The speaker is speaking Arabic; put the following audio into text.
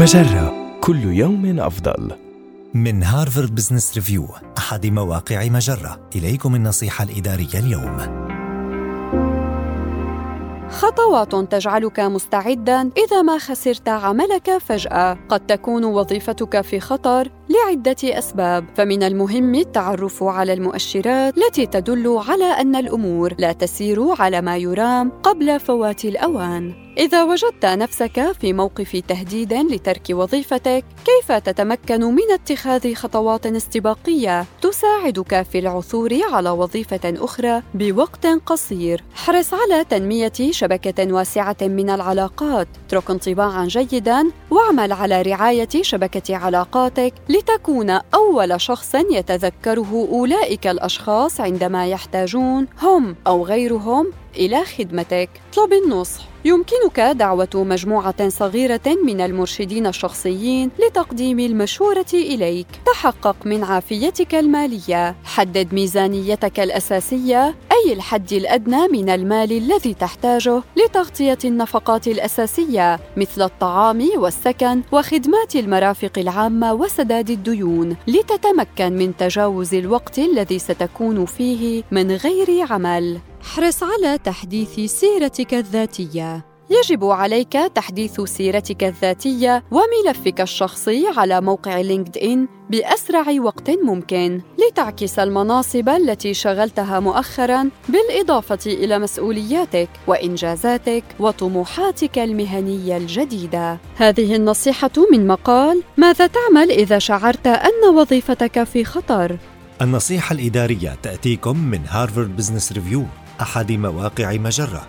مجرة. كل يوم أفضل. من هارفارد بزنس ريفيو أحد مواقع مجرة. إليكم النصيحة الإدارية اليوم. خطوات تجعلك مستعدا إذا ما خسرت عملك فجأة. قد تكون وظيفتك في خطر لعدة أسباب فمن المهم التعرف على المؤشرات التي تدل على أن الأمور لا تسير على ما يرام قبل فوات الأوان إذا وجدت نفسك في موقف تهديد لترك وظيفتك، كيف تتمكن من اتخاذ خطوات استباقية تساعدك في العثور على وظيفة أخرى بوقت قصير؟ احرص على تنمية شبكة واسعة من العلاقات، اترك انطباعا جيدا واعمل على رعاية شبكة علاقاتك لتكون أول شخص يتذكره أولئك الأشخاص عندما يحتاجون هم أو غيرهم إلى خدمتك. اطلب النصح يمكنك دعوة مجموعة صغيرة من المرشدين الشخصيين لتقديم المشورة إليك. تحقق من عافيتك المالية. حدد ميزانيتك الأساسية أي الحد الأدنى من المال الذي تحتاجه لتغطية النفقات الأساسية مثل الطعام والسكن وخدمات المرافق العامة وسداد الديون لتتمكن من تجاوز الوقت الذي ستكون فيه من غير عمل. احرص على تحديث سيرتك الذاتية يجب عليك تحديث سيرتك الذاتية وملفك الشخصي على موقع لينكد إن بأسرع وقت ممكن لتعكس المناصب التي شغلتها مؤخرا بالإضافة إلى مسؤولياتك وإنجازاتك وطموحاتك المهنية الجديدة. هذه النصيحة من مقال ماذا تعمل إذا شعرت أن وظيفتك في خطر؟ النصيحة الإدارية تأتيكم من هارفارد بزنس ريفيو أحد مواقع مجرة